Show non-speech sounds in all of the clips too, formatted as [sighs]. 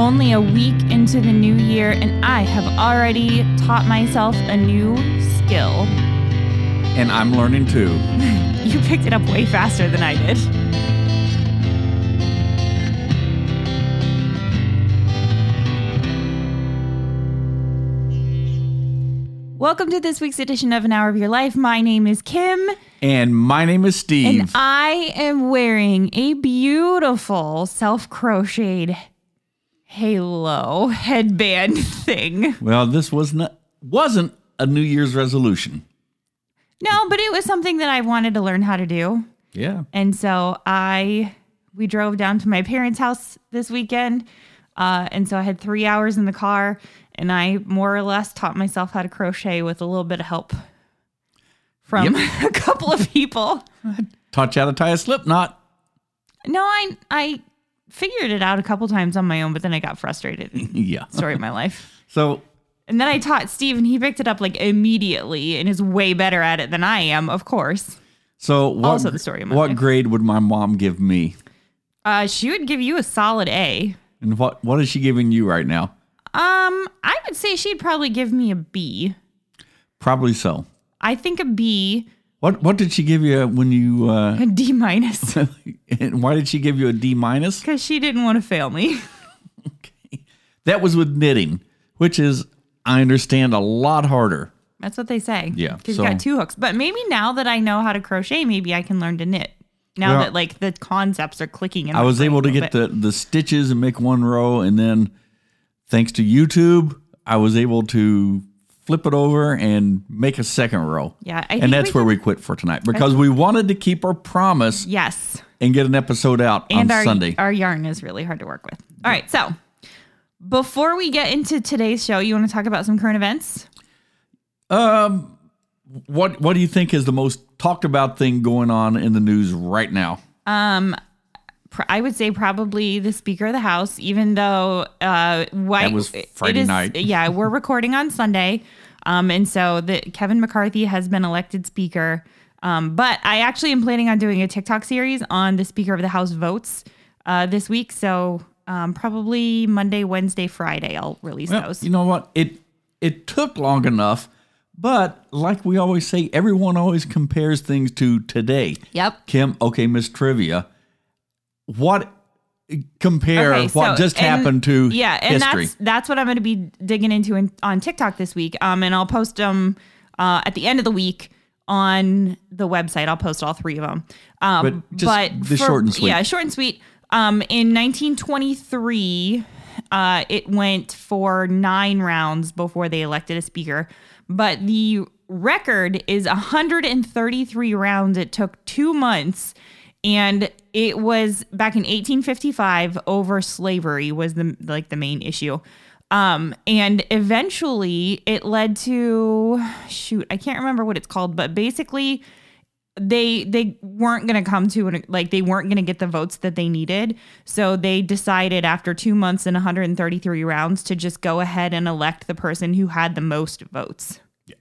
only a week into the new year, and I have already taught myself a new skill. And I'm learning too. [laughs] You picked it up way faster than I did. Welcome to this week's edition of An Hour of Your Life. My name is Kim, And my name is Steve. and I am wearing a beautiful self crocheted halo headband [laughs] thing. well, this was not wasn't a New Year's resolution. No, but it was something that I wanted to learn how to do. Yeah. And so I we drove down to my parents' house this weekend. Uh, and so I had three hours in the car and I more or less taught myself how to crochet with a little bit of help from [laughs] a couple of people. [laughs] Taught you how to tie a slip knot. No, I I figured it out a couple times on my own, but then I got frustrated. [laughs] Yeah. Story of my life. [laughs] So And then I taught Steve and he picked it up like immediately and is way better at it than I am, of course. so what, Also the story of my what life. grade would my mom give me? Uh, she would give you a solid A. And what what is she giving you right now? Um, I would say she'd probably give me a B. Probably so. I think a B, What what did she give you when you uh a D minus, [laughs] and why did she give you a D minus? because she didn't want to fail me. [laughs] okay, That was with knitting, which is I understand a lot harder. That's what they say. Yeah, because so- you got two hooks. But maybe now that I know how to crochet, maybe I can learn to knit. Now Well, that like the concepts are clicking. In I was able to get bit. the the stitches and make one row, and then thanks to YouTube, I was able to flip it over and make a second row. Yeah, I and that's we where we quit for tonight because we wanted to keep our promise Yes, and get an episode out and on our Sunday. our yarn is really hard to work with. All right, so before we get into today's show, you want to talk about some current events? um, what what do you think is the most talked about thing going on in the news right now? pr- I would say probably the Speaker of the House, even though uh, White That was Friday is- night. [laughs] Yeah, we're recording on Sunday, um, and so the Kevin McCarthy has been elected Speaker. Um, but I actually am planning on doing a TikTok series on the Speaker of the House votes uh, this week. So um, probably Monday, Wednesday, Friday, I'll release Well, those. you know what? It it took long enough, but like we always say, everyone always compares things to today. Yep. Kim, okay, Miss Trivia. What compare Okay, what so- just and- happened to yeah and history? that's that's what i'm going to be digging into in, on tiktok this week um and i'll post them uh, at the end of the week on the website. I'll post all three of them um But just the for- short and sweet. yeah short and sweet. Um in 1923 uh it went for nine rounds before they elected a speaker. But the record is 133 rounds. It took two months and it was back in 1855 over slavery was the like the main issue um and eventually it led to shoot i can't remember what it's called but basically they they weren't going to come to an like they weren't going to get the votes that they needed so they decided after 2 months and 133 rounds to just go ahead and elect the person who had the most votes Yeah.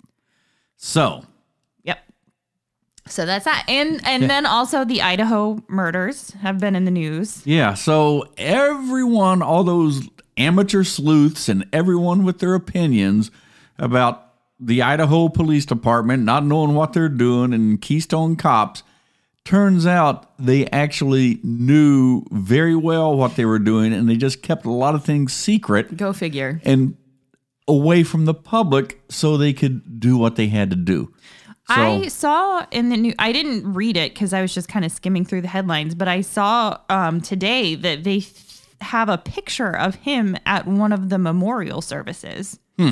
so. So that's that. And and then also the Idaho murders have been in the news. yeah, so everyone, all those amateur sleuths and everyone with their opinions about the Idaho Police Department not knowing what they're doing and Keystone Cops, turns out they actually knew very well what they were doing and they just kept a lot of things secret Go figure. and away from the public so they could do what they had to do. So I saw in the new I didn't read it cuz I was just kind of skimming through the headlines, but I saw um today that they th- have a picture of him at one of the memorial services. Hmm.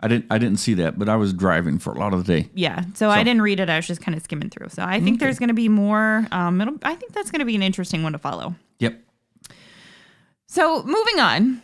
I didn't I didn't see that, but I was driving for a lot of the day. Yeah. So, I didn't read it. I was just kind of skimming through. So I think there's going to be more um it'll, I think that's going to be an interesting one to follow. Yep. So, moving on.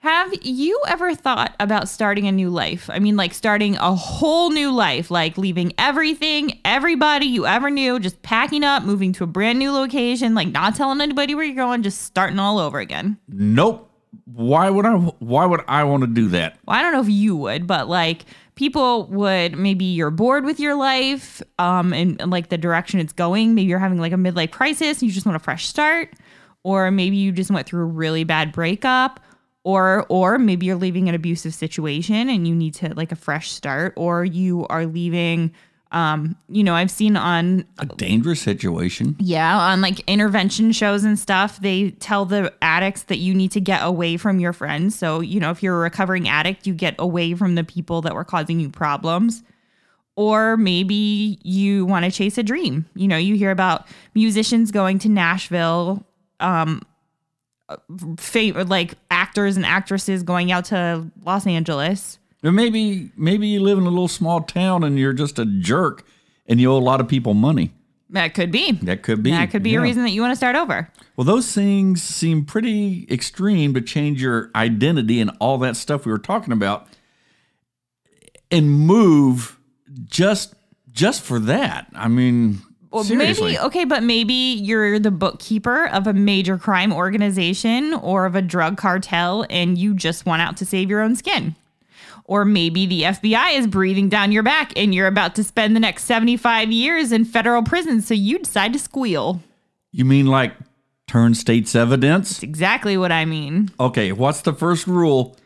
Have you ever thought about starting a new life? I mean, like starting a whole new life, like leaving everything, everybody you ever knew, just packing up, moving to a brand new location, like not telling anybody where you're going, just starting all over again. Nope. Why would I why would I want to do that? Well, I don't know if you would, but like people would maybe you're bored with your life um and, and like the direction it's going. Maybe you're having like a midlife crisis and you just want a fresh start. Or maybe you just went through a really bad breakup. Or or maybe you're leaving an abusive situation and you need to like a fresh start or you are leaving um you know i've seen on A dangerous situation. yeah on like intervention shows and stuff they tell the addicts that you need to get away from your friends. So you know if you're a recovering addict you get away from the people that were causing you problems. Or maybe you want to chase a dream. You know you hear about musicians going to nashville fa- like actors and actresses going out to Los Angeles. Or maybe maybe you live in a little small town and you're just a jerk and you owe a lot of people money. That could be. That could be. That could be yeah. a reason that you want to start over. Well, those things seem pretty extreme to change your identity and all that stuff we were talking about and move just just for that. I mean, Well, seriously. maybe okay, but maybe you're the bookkeeper of a major crime organization or of a drug cartel, and you just want out to save your own skin. Or maybe the FBI is breathing down your back, and you're about to spend the next 75 years in federal prison, so you decide to squeal. You mean like turn state's evidence? That's Exactly what I mean. Okay, what's the first rule?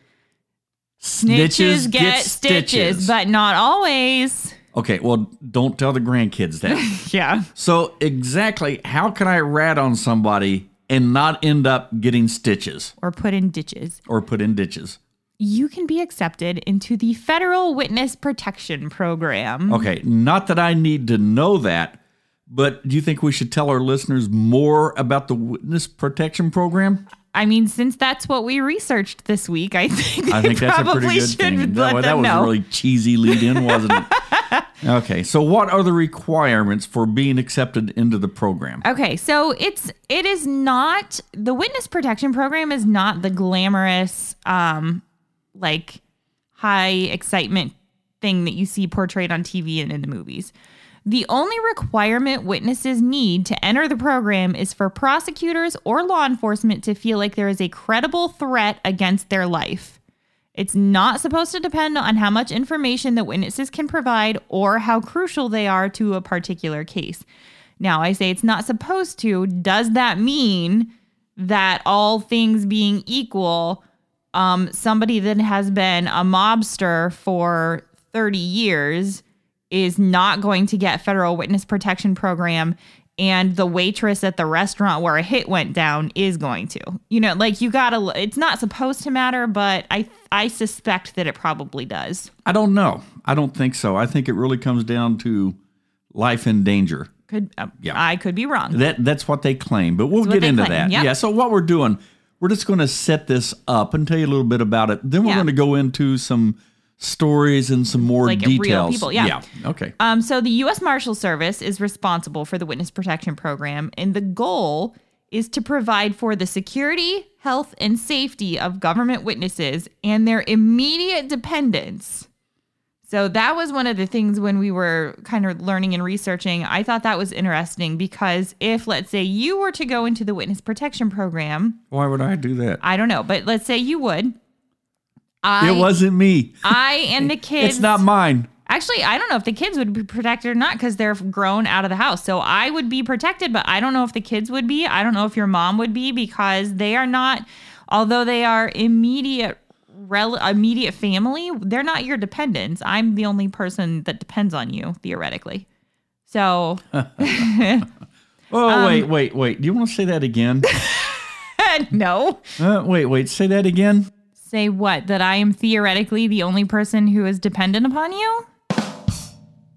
Snitches get, stitches, but not always. Okay, well, don't tell the grandkids that. [laughs] Yeah. so, exactly how can I rat on somebody and not end up getting stitches Or put in ditches. or put in ditches? You can be accepted into the Federal Witness Protection Program. Okay, not that I need to know that, but do you think we should tell our listeners more about the witness protection program? I mean, since that's what we researched this week, I [laughs] think I think that's a pretty good thing. let That, was know. a really cheesy lead in, wasn't it? [laughs] okay, so what are the requirements for being accepted into the program? Okay, so it's it is not the witness protection program is not the glamorous um like high excitement thing that you see portrayed on TV and in the movies. The only requirement witnesses need to enter the program is for prosecutors or law enforcement to feel like there is a credible threat against their life. It's not supposed to depend on how much information the witnesses can provide or how crucial they are to a particular case. Now, I say it's not supposed to. Does that mean that all things being equal, um, somebody that has been a mobster for 30 years is not going to get federal witness protection program and the waitress at the restaurant where a hit went down is going to you know like you gotta it's not supposed to matter but i i suspect that it probably does I don't know. I don't think so. I think it really comes down to life in danger. could uh, Yeah. i could be wrong That that's what they claim, but we'll get into claim, that. yep. Yeah. So what we're doing, we're just going to set this up and tell you a little bit about it. Then we're Yeah. going to go into some stories and some more Like real people, yeah. Yeah. Okay. Um, so the U.S. Marshal Service is responsible for the Witness Protection Program, and the goal is to provide for the security, health, and safety of government witnesses and their immediate dependents. So that was one of the things when we were kind of learning and researching. I thought that was interesting because if, let's say, you were to go into the Witness Protection Program, Why would I do that? I don't know, but let's say you would. I, it wasn't me. I and the [laughs] kids. It's not mine. Actually, I don't know if the kids would be protected or not because they're grown out of the house. So I would be protected, but I don't know if the kids would be. I don't know if your mom would be because they are not, although they are immediate. Rel- immediate family, they're not your dependents. I'm the only person that depends on you, theoretically. So, [laughs] Oh Um, wait, wait, wait. Do you want to say that again? [laughs] no. uh, wait, wait. Say that again. Say what? That I am theoretically the only person who is dependent upon you?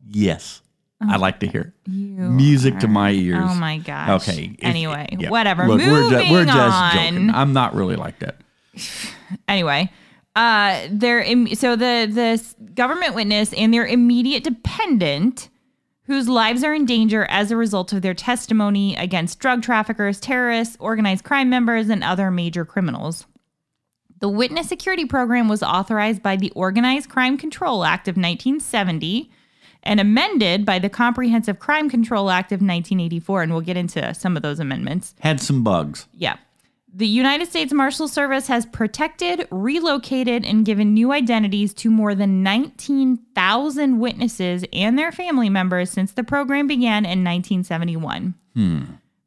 Yes. Uh-huh. I like to hear it. music to my ears. Oh my gosh. Okay. Anyway, yeah. whatever. Look, we're, Moving ju- we're just on. joking. I'm not really like that. [sighs] anyway uh they're im- so the the government witness and their immediate dependent whose lives are in danger as a result of their testimony against drug traffickers terrorists organized crime members and other major criminals the witness security program was authorized by the organized crime control act of 1970 and amended by the comprehensive crime control act of 1984 and we'll get into some of those amendments Had some bugs. yeah. The United States Marshal Service has protected, relocated, and given new identities to more than 19,000 witnesses and their family members since the program began in 1971. Hmm.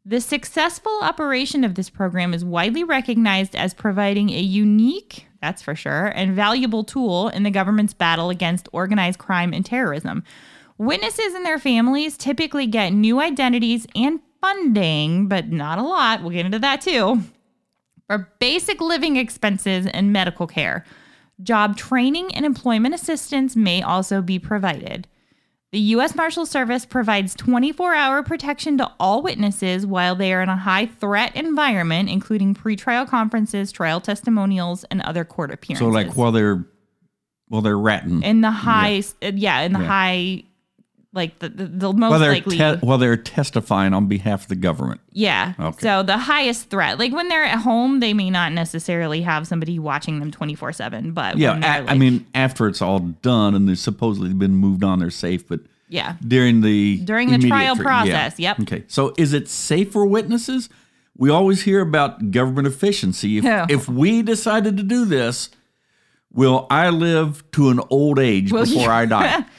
The successful operation of this program is widely recognized as providing a unique, that's for sure, and valuable tool in the government's battle against organized crime and terrorism. Witnesses and their families typically get new identities and funding, but not a lot. We'll get into that too. For basic living expenses and medical care. Job training and employment assistance may also be provided. The U.S. Marshal Service provides 24 hour protection to all witnesses while they are in a high threat environment, including pretrial conferences, trial testimonials, and other court appearances. So like while they're while they're ratting, in the high, yeah, uh, yeah in the Yeah. high, like the, the, the most they're likely. te- while they're testifying on behalf of the government. Yeah. Okay. So the highest threat, like when they're at home, they may not necessarily have somebody watching them 24 7. But Yeah, a- I like- mean after it's all done and they've supposedly been moved on, they're safe. But yeah. during the During the trial thre- process, yep. Okay, so is it safe for witnesses? We always hear about government efficiency. If, Yeah. if we decided to do this, will I live to an old age Will before you- I die? [laughs]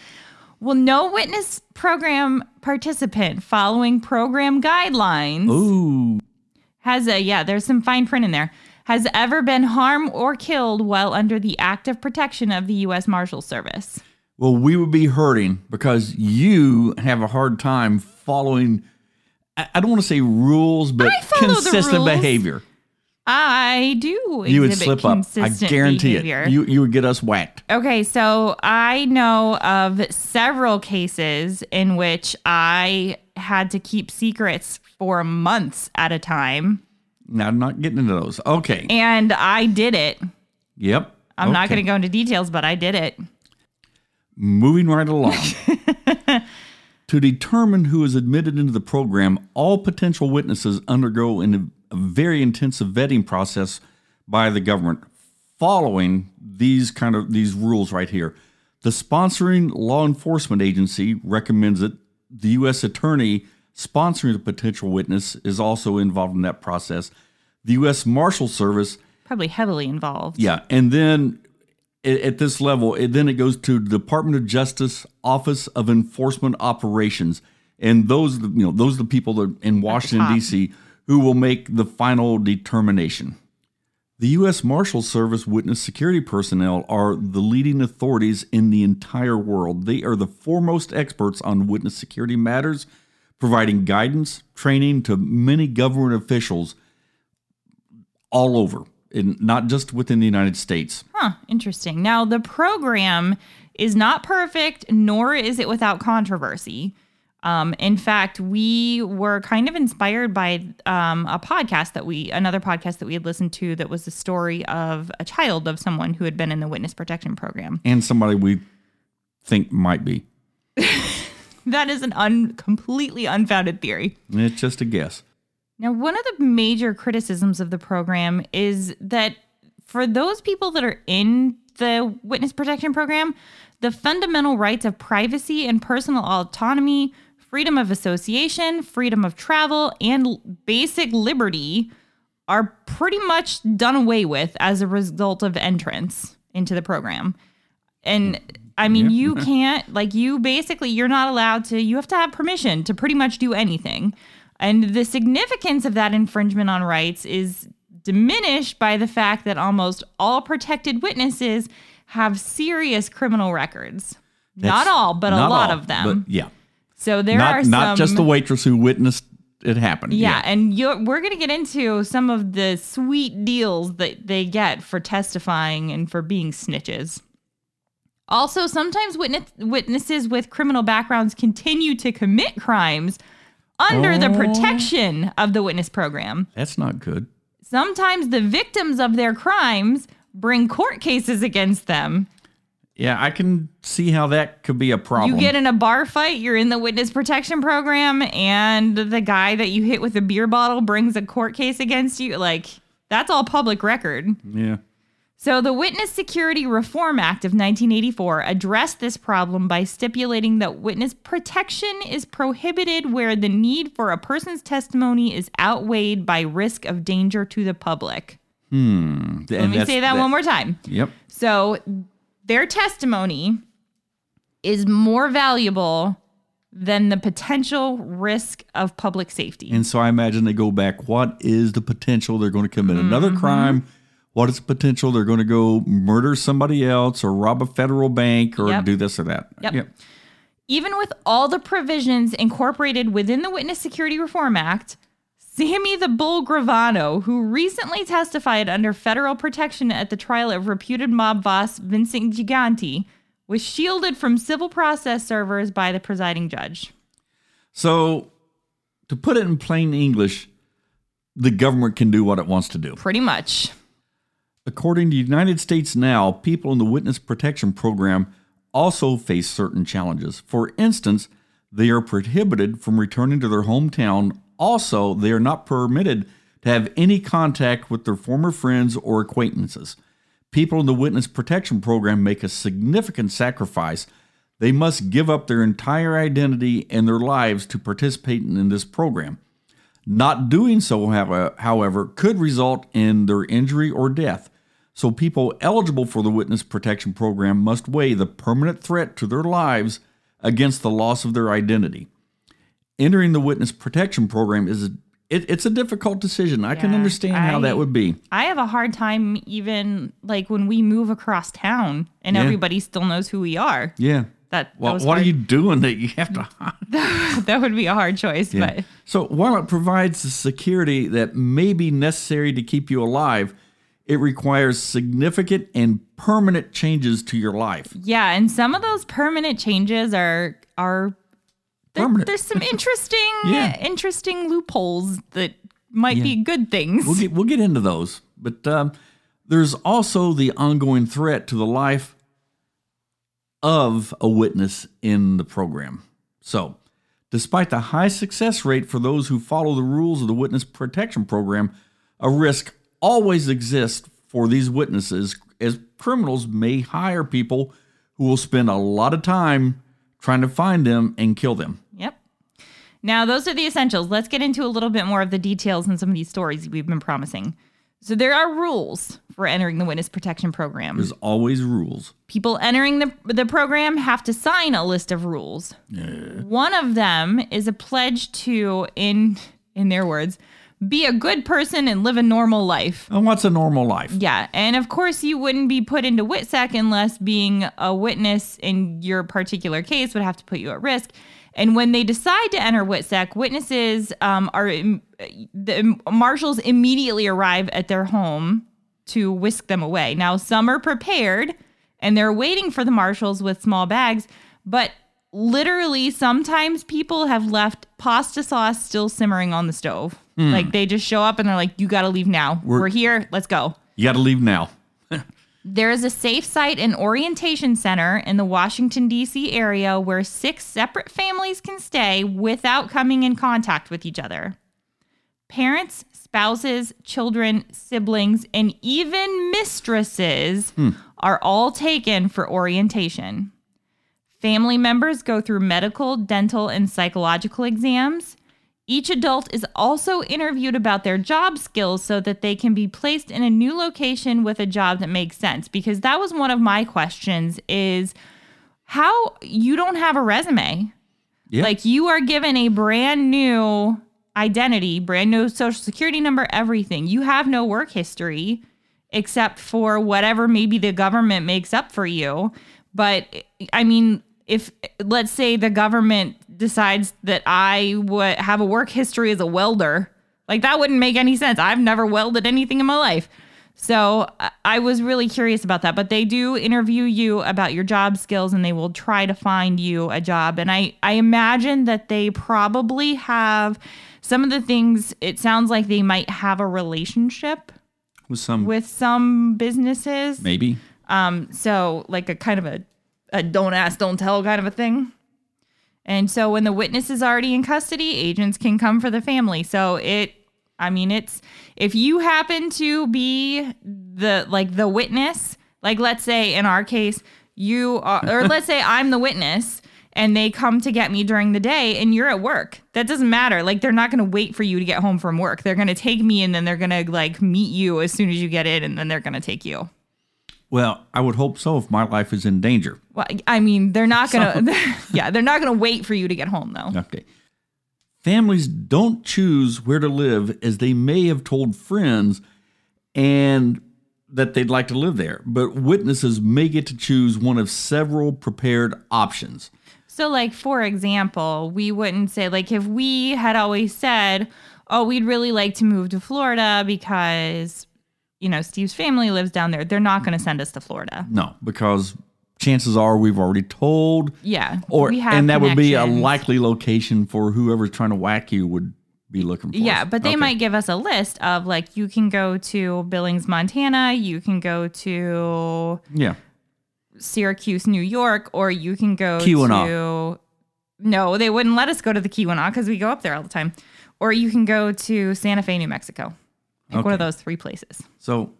Well, no witness program participant following program guidelines Ooh, has a, yeah, there's some fine print in there, has ever been harmed or killed while under the active protection of the U.S. Marshal Service. well, we would be hurting because you have a hard time following. I don't want to say rules, but I follow the consistent behavior. I do You would slip up. I guarantee behavior. it. You you would get us whacked. Okay, so I know of several cases in which I had to keep secrets for months at a time, Now, I'm not getting into those. Okay. and I did it. Yep. I'm not going to go into details, but I did it. Moving right along. [laughs] to determine who is admitted into the program, all potential witnesses undergo an, a very intensive vetting process by the government following these kind of these rules right here. The sponsoring law enforcement agency recommends it. The U.S. attorney sponsoring the potential witness is also involved in that process. The U.S. Marshal Service Probably heavily involved. yeah, and then at this level, it, then it goes to the Department of Justice Office of Enforcement Operations, and those you know those are the people that in Washington. D.C. who will make the final determination. The U.S. Marshal Service witness security personnel are the leading authorities in the entire world. They are the foremost experts on witness security matters, providing guidance, training to many government officials all over, not just within the United States. Huh, interesting. Now, the program is not perfect, nor is it without controversy. Um, in fact, we were kind of inspired by um, a podcast that we, another podcast that we had listened to that was the story of a child of someone who had been in the witness protection program. And somebody we think might be. [laughs] That is an un, completely unfounded theory. It's just a guess. Now, one of the major criticisms of the program is that for those people that are in the witness protection program, the fundamental rights of privacy and personal autonomy, freedom of association, freedom of travel, and basic liberty are pretty much done away with as a result of entrance into the program. And I mean, you [laughs] can't, like, you basically, you're not allowed to, you have to have permission to pretty much do anything. And the significance of that infringement on rights is diminished by the fact that almost all protected witnesses have serious criminal records. not all, but a lot all, of them. Yeah. So there are Not, some. not just the waitress who witnessed it happen. Yeah, and you're, we're going to get into some of the sweet deals that they get for testifying and for being snitches. Also, sometimes witness, witnesses with criminal backgrounds continue to commit crimes under the Oh. protection of the witness program. That's not good. Sometimes the victims of their crimes bring court cases against them. Yeah, I can see how that could be a problem. You get in a bar fight, you're in the witness protection program, and the guy that you hit with a beer bottle brings a court case against you. Like, that's all public record. yeah. So, the Witness Security Reform Act of 1984 addressed this problem by stipulating that witness protection is prohibited where the need for a person's testimony is outweighed by risk of danger to the public. Hmm. And Let me that's- say that, one more time. Yep. So their testimony is more valuable than the potential risk of public safety. And so I imagine they go back. What is the potential they're going to commit Mm-hmm. another crime? What is the potential they're going to go murder somebody else or rob a federal bank or Yep. do this or that? Yep. Even with all the provisions incorporated within the Witness Security Reform Act, Sammy the Bull Gravano, who recently testified under federal protection at the trial of reputed mob boss Vincent Gigante, was shielded from civil process servers by the presiding judge. So, to put it in plain English, the government can do what it wants to do. Pretty much. According to United States Now, people in the Witness Protection Program also face certain challenges. For instance, they are prohibited from returning to their hometown. Also, they are not permitted to have any contact with their former friends or acquaintances. People in the Witness Protection Program make a significant sacrifice. They must give up their entire identity and their lives to participate in this program. Not doing so, however, could result in their injury or death. So, people eligible for the Witness Protection Program must weigh the permanent threat to their lives against the loss of their identity. Entering the Witness Protection Program is it, it's a difficult decision. I can Yeah, understand how that would be. I have a hard time even like when we move across town and Yeah. everybody still knows who we are. Yeah. That, that Well, was what are you doing that you have to hide? [laughs] that would be a hard choice, but So while it provides the security that may be necessary to keep you alive, it requires significant and permanent changes to your life. Yeah, and some of those permanent changes are are there- there's some interesting [laughs] Yeah. interesting loopholes that might Yeah. be good things. We'll get we'll get into those, but um, there's also the ongoing threat to the life of a witness in the program. So, despite the high success rate for those who follow the rules of the Witness Protection Program, a risk always exists for these witnesses as criminals may hire people who will spend a lot of time trying to find them and kill them. Yep. Now, those are the essentials. Let's get into a little bit more of the details in some of these stories we've been promising. So, there are rules for entering the witness protection program. There's always rules. People entering the, the program have to sign a list of rules. Yeah. One of them is a pledge to, in in their words, be a good person and live a normal life. And what's a normal life? Yeah, and of course you wouldn't be put into WITSEC unless being a witness in your particular case would have to put you at risk. And when they decide to enter WITSEC, witnesses um, are the marshals immediately arrive at their home to whisk them away. Now, some are prepared and they're waiting for the marshals with small bags, but literally sometimes people have left pasta sauce still simmering on the stove. Hmm. Like they just show up and they're like, "You got to leave now. We're, here. Let's go." You got to leave now. There is a safe site and orientation center in the Washington, D.C. area where six separate families can stay without coming in contact with each other. Parents, spouses, children, siblings, and even mistresses hmm. are all taken for orientation. Family members go through medical, dental, and psychological exams. Each adult is also interviewed about their job skills so that they can be placed in a new location with a job that makes sense because that was one of my questions is how you don't have a resume. Yeah. Like you are given a brand new identity, brand new social security number, everything. You have no work history except for whatever maybe the government makes up for you. But I mean, if let's say the government decides that I would have a work history as a welder, like that wouldn't make any sense. I've never welded anything in my life. So I- was really curious about that, but they do interview you about your job skills and they will try to find you a job. And I, I imagine that they probably have some of the things, it sounds like they might have a relationship With some, with some businesses. maybe. Um, so like a kind of a, a don't ask, don't tell kind of a thing. And so when the witness is already in custody, agents can come for the family. So it, I mean, it's if you happen to be the like the witness, like let's say in our case, you are, or let's say I'm the witness and they come to get me during the day and you're at work. That doesn't matter. Like they're not going to wait for you to get home from work. They're going to take me and then they're going to like meet you as soon as you get in and then they're going to take you. Well, I would hope so if my life is in danger. Well, I mean, they're not gonna. [laughs] yeah, they're not gonna wait for you to get home though. Okay. Families don't choose where to live as they may have told friends and that they'd like to live there, but witnesses may get to choose one of several prepared options. So, like for example, we wouldn't say like if we had always said, "Oh, we'd really like to move to Florida because." You know, Steve's family lives down there. They're not going to send us to Florida. No, because chances are we've already told Yeah. or and that would be a likely location for whoever's trying to whack you would be looking for. Yeah, but they Okay. might give us a list of like you can go to Billings, Montana, you can go to Yeah. Syracuse, New York, or you can go Keweenaw. to No, they wouldn't let us go to the Keweenaw because we go up there all the time. Or you can go to Santa Fe, New Mexico. Like one of those three places. So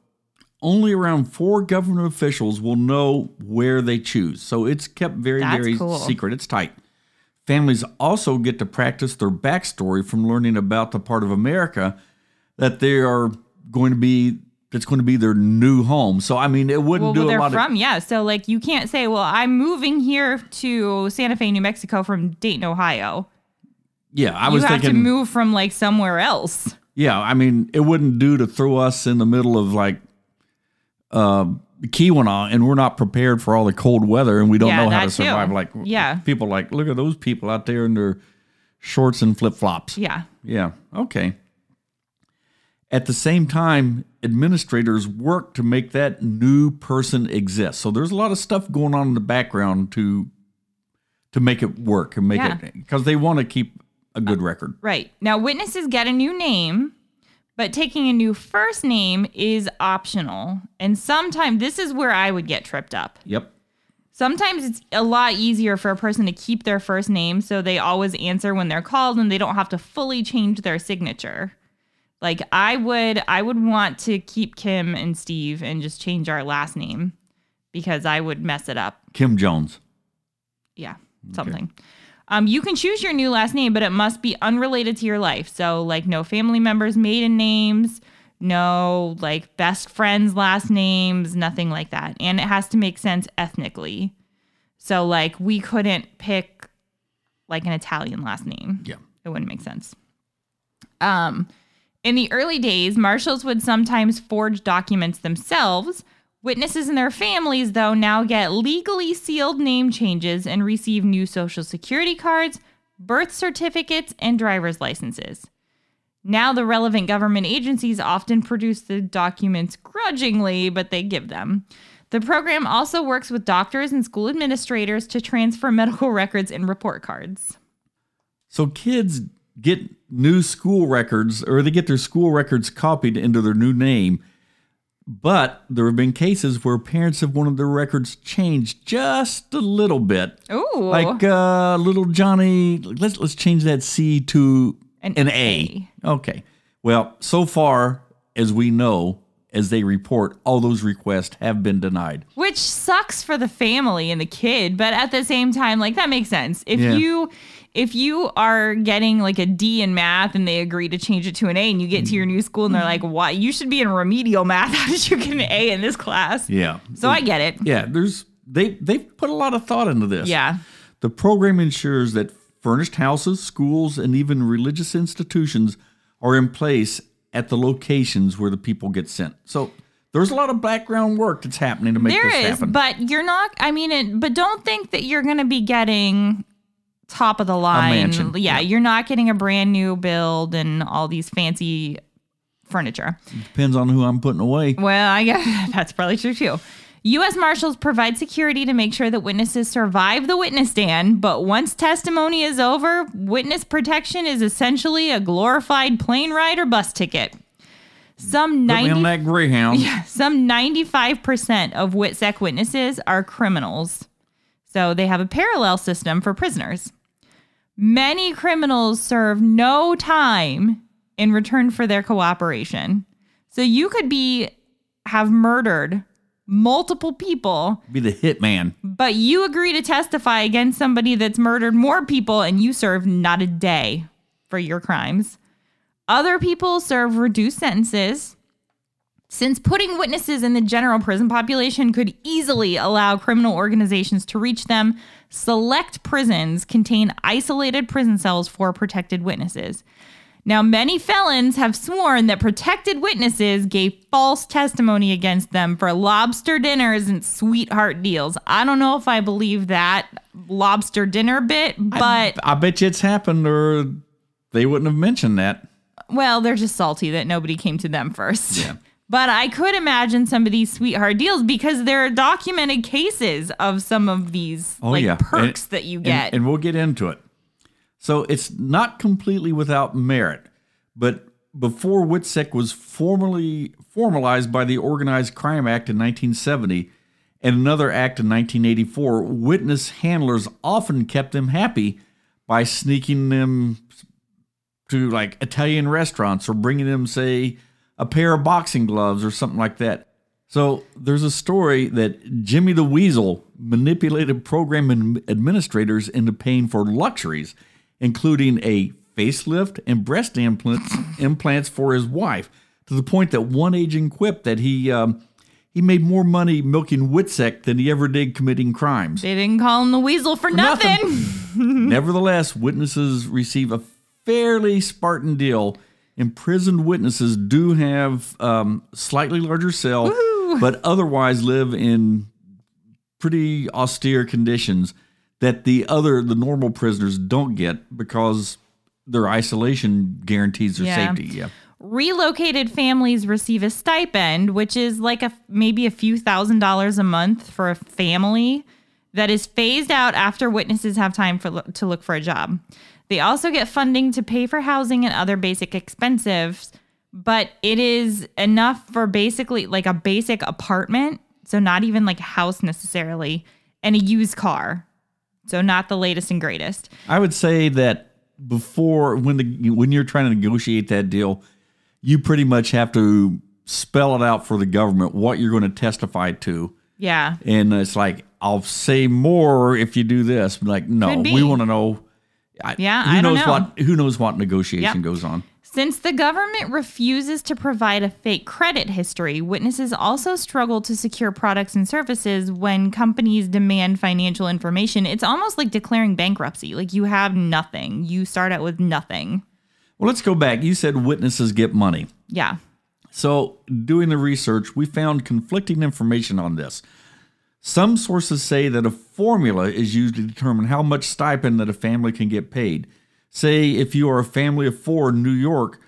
only around four government officials will know where they choose. So it's kept very, That's very cool. secret. It's tight. Families also get to practice their backstory from learning about the part of America that they are going to be that's going to be their new home. So I mean it wouldn't Well, do a they're lot from, of yeah. So like you can't say, well, I'm moving here to Santa Fe, New Mexico from Dayton, Ohio. Yeah, I You was have thinking to move from like somewhere else. Yeah, I mean, it wouldn't do to throw us in the middle of like uh, Keweenaw, and we're not prepared for all the cold weather, and we don't Yeah, know how to survive. too. Like, Yeah. people like look at those people out there in their shorts and flip flops. Yeah. Yeah, okay. At the same time, administrators work to make that new person exist. So there's a lot of stuff going on in the background to to make it work and make Yeah. it because they want to keep a good record. Right. Now, witnesses get a new name, but taking a new first name is optional. And sometimes this is where I would get tripped up. Yep. Sometimes it's a lot easier for a person to keep their first name so they always answer when they're called and they don't have to fully change their signature. Like I would I would want to keep Kim and Steve and just change our last name because I would mess it up. Kim Jones. Yeah, something. Um, you can choose your new last name, but it must be unrelated to your life. So, like, no family members' maiden names, no like best friends' last names, nothing like that. And it has to make sense ethnically. So, like, we couldn't pick like an Italian last name. Yeah. It wouldn't make sense. Um, in the early days, marshals would sometimes forge documents themselves. Witnesses and their families, though, now get legally sealed name changes and receive new social security cards, birth certificates, and driver's licenses. Now, the relevant government agencies often produce the documents grudgingly, but they give them. The program also works with doctors and school administrators to transfer medical [laughs] records and report cards. So kids get new school records or they get their school records copied into their new name. But there have been cases where parents have wanted their records changed just a little bit. Ooh. Like uh, little Johnny, let's let's change that C to An an, A. Okay. Well, so far as we know, as they report, all those requests have been denied. Which sucks for the family and the kid, but at the same time, like that makes sense. If Yeah. you if you are getting like a D in math and they agree to change it to an A and you get to your new school and they're mm-hmm. like, Why you should be in remedial math. [laughs] How did you get an A in this class? Yeah. So I get it. Yeah, there's they they've put a lot of thought into this. Yeah. The program ensures that furnished houses, schools, and even religious institutions are in place at the locations where the people get sent. So there's a lot of background work that's happening to make There this is, happen. but you're not I mean it but don't think that you're gonna be getting top of the line. mansion, Yeah, yeah. you're not getting a brand new build and all these fancy furniture. Depends on who I'm putting away. Well, I guess [laughs] that's probably true too. U.S. Marshals provide security to make sure that witnesses survive the witness stand, but once testimony is over, witness protection is essentially a glorified plane ride or bus ticket. Some Put me on 90, that Greyhound. [laughs] some 95% of WITSEC witnesses are criminals. So they have a parallel system for prisoners. Many criminals serve no time in return for their cooperation. So you could be have murdered multiple people, Be the hitman. but you agree to testify against somebody that's murdered more people and you serve not a day for your crimes. Other people serve reduced sentences. Since putting witnesses in the general prison population could easily allow criminal organizations to reach them, select prisons contain isolated prison cells for protected witnesses. Now, many felons have sworn that protected witnesses gave false testimony against them for lobster dinners and sweetheart deals. I don't know if I believe that lobster dinner bit, but I bet you it's happened, or they wouldn't have mentioned that. well, they're just salty that nobody came to them first. Yeah. But I could imagine some of these sweetheart deals because there are documented cases of some of these Oh like yeah, perks And- that you and- get. and, we'll get into it. So it's not completely without merit, but before WITSEC was formally formalized by the Organized Crime Act in 1970 and another act in 1984, witness handlers often kept them happy by sneaking them to like Italian restaurants or bringing them, say, a pair of boxing gloves or something like that. So there's a story that Jimmy the Weasel manipulated program administrators into paying for luxuries, including a facelift and breast implants implants for his wife, to the point that one agent quipped that he um, he made more money milking Witsec than he ever did committing crimes. they didn't call him the weasel for nothing. nothing. [laughs] [laughs] Nevertheless, witnesses receive a fairly Spartan deal. Imprisoned witnesses do have um, slightly larger cell, but otherwise live in pretty austere conditions that the other the normal prisoners don't get because their isolation guarantees their Yeah. safety. Yeah. Relocated families receive a stipend, which is like a maybe a few thousand dollars a month for a family that is phased out after witnesses have time for to look for a job. They also get funding to pay for housing and other basic expenses, but it is enough for basically like a basic apartment, so not even like a house necessarily, and a used car. So not the latest and greatest. I would say that before when the when you're trying to negotiate that deal, you pretty much have to spell it out for the government what you're going to testify to. Yeah. And it's like I'll say more if you do this. Like no, we want to know. I, Yeah, who I don't knows know. what who knows what negotiation Yep. goes on. Since the government refuses to provide a fake credit history, witnesses also struggle to secure products and services when companies demand financial information. It's almost like declaring bankruptcy. Like you have nothing. You start out with nothing. Well, let's go back. You said witnesses get money. Yeah. So, doing the research, we found conflicting information on this. Some sources say that a formula is used to determine how much stipend that a family can get paid. Say, if you are a family of four in New York,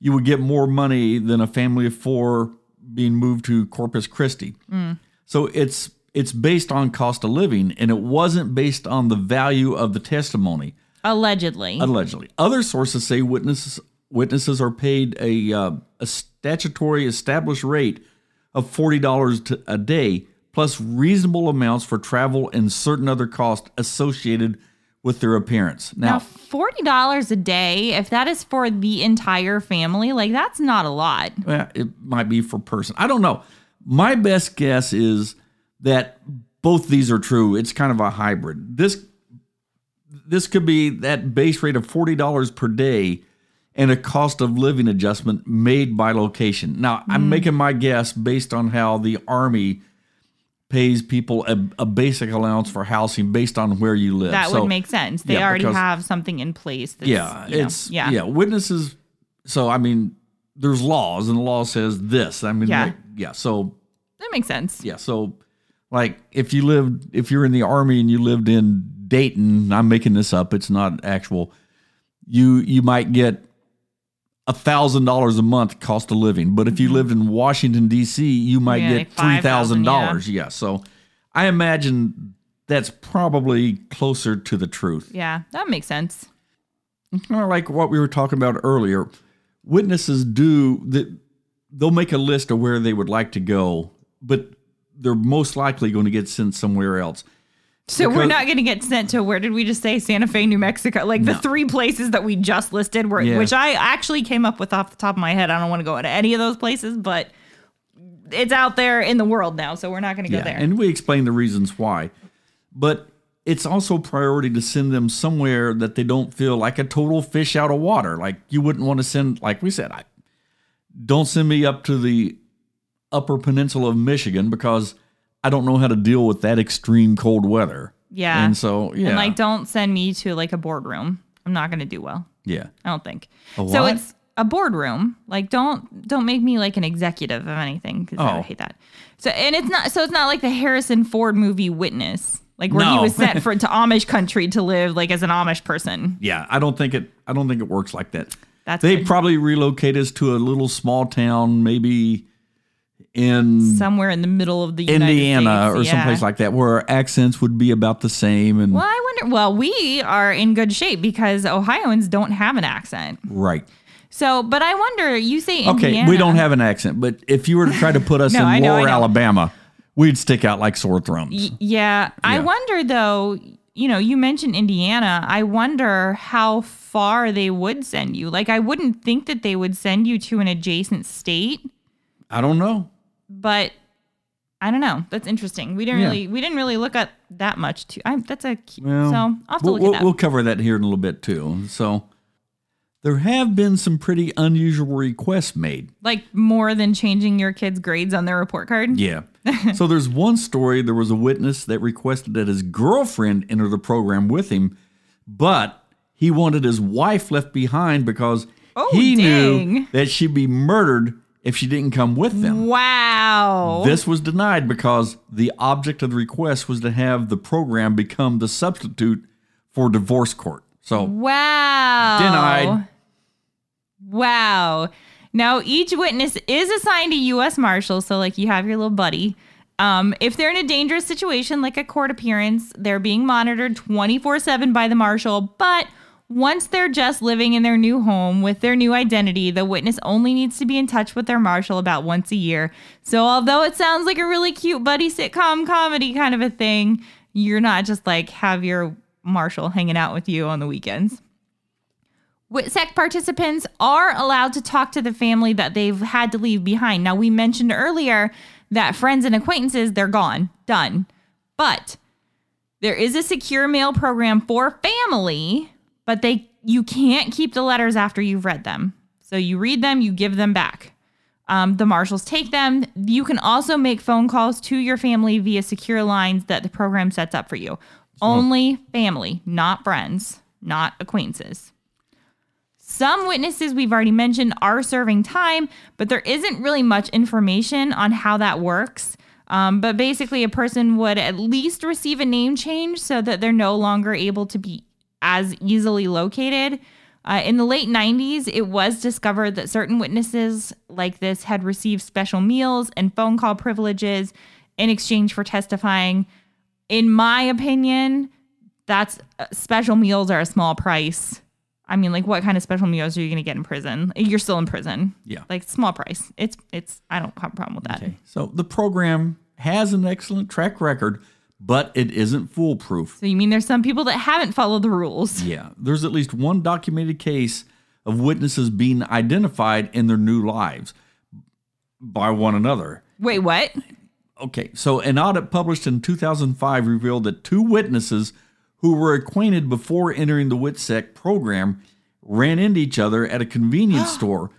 you would get more money than a family of four being moved to Corpus Christi. So it's it's based on cost of living, and it wasn't based on the value of the testimony. Allegedly. Allegedly, other sources say witnesses witnesses are paid a uh, a statutory established rate of forty dollars a day plus reasonable amounts for travel and certain other costs associated with their appearance. now, Now, $40 a day, if that is for the entire family, like that's not a lot. well, it might be for person. I don't know. My best guess is that both these are true. It's kind of a hybrid. This this could be that base rate of forty dollars per day and a cost of living adjustment made by location. Now, Hmm. I'm making my guess based on how the army pays people a, a basic allowance for housing based on where you live. That So, would make sense. They yeah, already because- have something in place. That's, yeah, you know, it's yeah. yeah. Witnesses. So I mean, there's laws, and the law says this. I mean, Yeah. like, yeah. So That makes sense. yeah. So like, if you lived, if you're in the army and you lived in Dayton, I'm making this up. It's not actual. You you might get a thousand dollars a month cost of living, but if you lived in Washington D.C., you might Mm-hmm. Yeah, get like three thousand $5,000, dollars. Yeah. So I imagine that's probably closer to the truth. Yeah, that makes sense. kind of like what we were talking about earlier. Witnesses do that. They'll make a list of where they would like to go, but they're most likely going to get sent somewhere else. So we're not going to get sent to where did we just say Santa Fe, New Mexico? Like the three places that we just listed, were, Yeah. which I actually came up with off the top of my head. I don't want to go to any of those places, but it's out there in the world now, so we're not going to go Yeah, there. and we explain the reasons why, but it's also priority to send them somewhere that they don't feel like a total fish out of water. Like you wouldn't want to send, like we said, I don't send me up to the upper peninsula of Michigan because I don't know how to deal with that extreme cold weather. Yeah. And so, yeah. And like, don't send me to like a boardroom. I'm not going to do well. yeah. I don't think. So it's a boardroom. Like, don't don't make me like an executive of anything because I Oh. would hate that. So and it's not. So it's not like the Harrison Ford movie Witness, like where he was sent [laughs] for to Amish country to live like as an Amish person. Yeah, I don't think it. I don't think it works like that. That's they good. probably relocate us to a little small town, maybe in somewhere in the middle of the United Indiana States. or Yeah. someplace like that, where our accents would be about the same. And Well, I wonder. Well, we are in good shape because Ohioans don't have an accent. right, So, but I wonder. You say Indiana. Okay, we don't have an accent, but if you were to try to put us [laughs] No, in lower. Alabama, we'd stick out like sore thumbs. Y- Yeah. I wonder though, you know, you mentioned Indiana. I wonder how far they would send you. Like I wouldn't think that they would send you to an adjacent state, I don't know. But I don't know. That's interesting. We didn't Yeah. really we didn't really look at that much too. I, that's a Well, so I'll have to we'll, look we'll, at that. we'll cover that here in a little bit too. So there have been some pretty unusual requests made. like more than changing your kid's grades on their report card. Yeah. [laughs] so there's one story. There was a witness that requested that his girlfriend enter the program with him, but he wanted his wife left behind because Oh, he knew dang. that she'd be murdered if she didn't come with them. Wow. This was denied because the object of the request was to have the program become the substitute for divorce court. So Wow. Denied. Wow. Now, each witness is assigned a U.S. Marshal, so like you have your little buddy. Um, if they're in a dangerous situation, like a court appearance, they're being monitored 24 7 by the marshal. But once they're just living in their new home with their new identity, the witness only needs to be in touch with their marshal about once a year. So, although it sounds like a really cute buddy sitcom comedy kind of a thing, you're not just like have your marshal hanging out with you on the weekends. WITSEC participants are allowed to talk to the family that they've had to leave behind. Now, we mentioned earlier that friends and acquaintances, they're gone, done. But there is a secure mail program for family, but they you can't keep the letters after you've read them. So you read them, you give them back. Um, the marshals take them. You can also make phone calls to your family via secure lines that the program sets up for you. Only family, not friends, not acquaintances. Some witnesses we've already mentioned are serving time, but there isn't really much information on how that works. Um, but basically, a person would at least receive a name change so that they're no longer able to be as easily located. Uh, in the late 90s, it was discovered that certain witnesses like this had received special meals and phone call privileges in exchange for testifying. In my opinion, that's uh, special meals are a small price. I mean, like, what kind of special meals are you going to get in prison? You're still in prison. Yeah. Like, small price. It's, it's, I don't have a problem with that. so the program has an excellent track record, but it isn't foolproof. So, you mean there's some people that haven't followed the rules? Yeah, there's at least one documented case of witnesses being identified in their new lives by one another. Wait, what? Okay, so an audit published in 2005 revealed that two witnesses who were acquainted before entering the WITSEC program ran into each other at a convenience [gasps] store.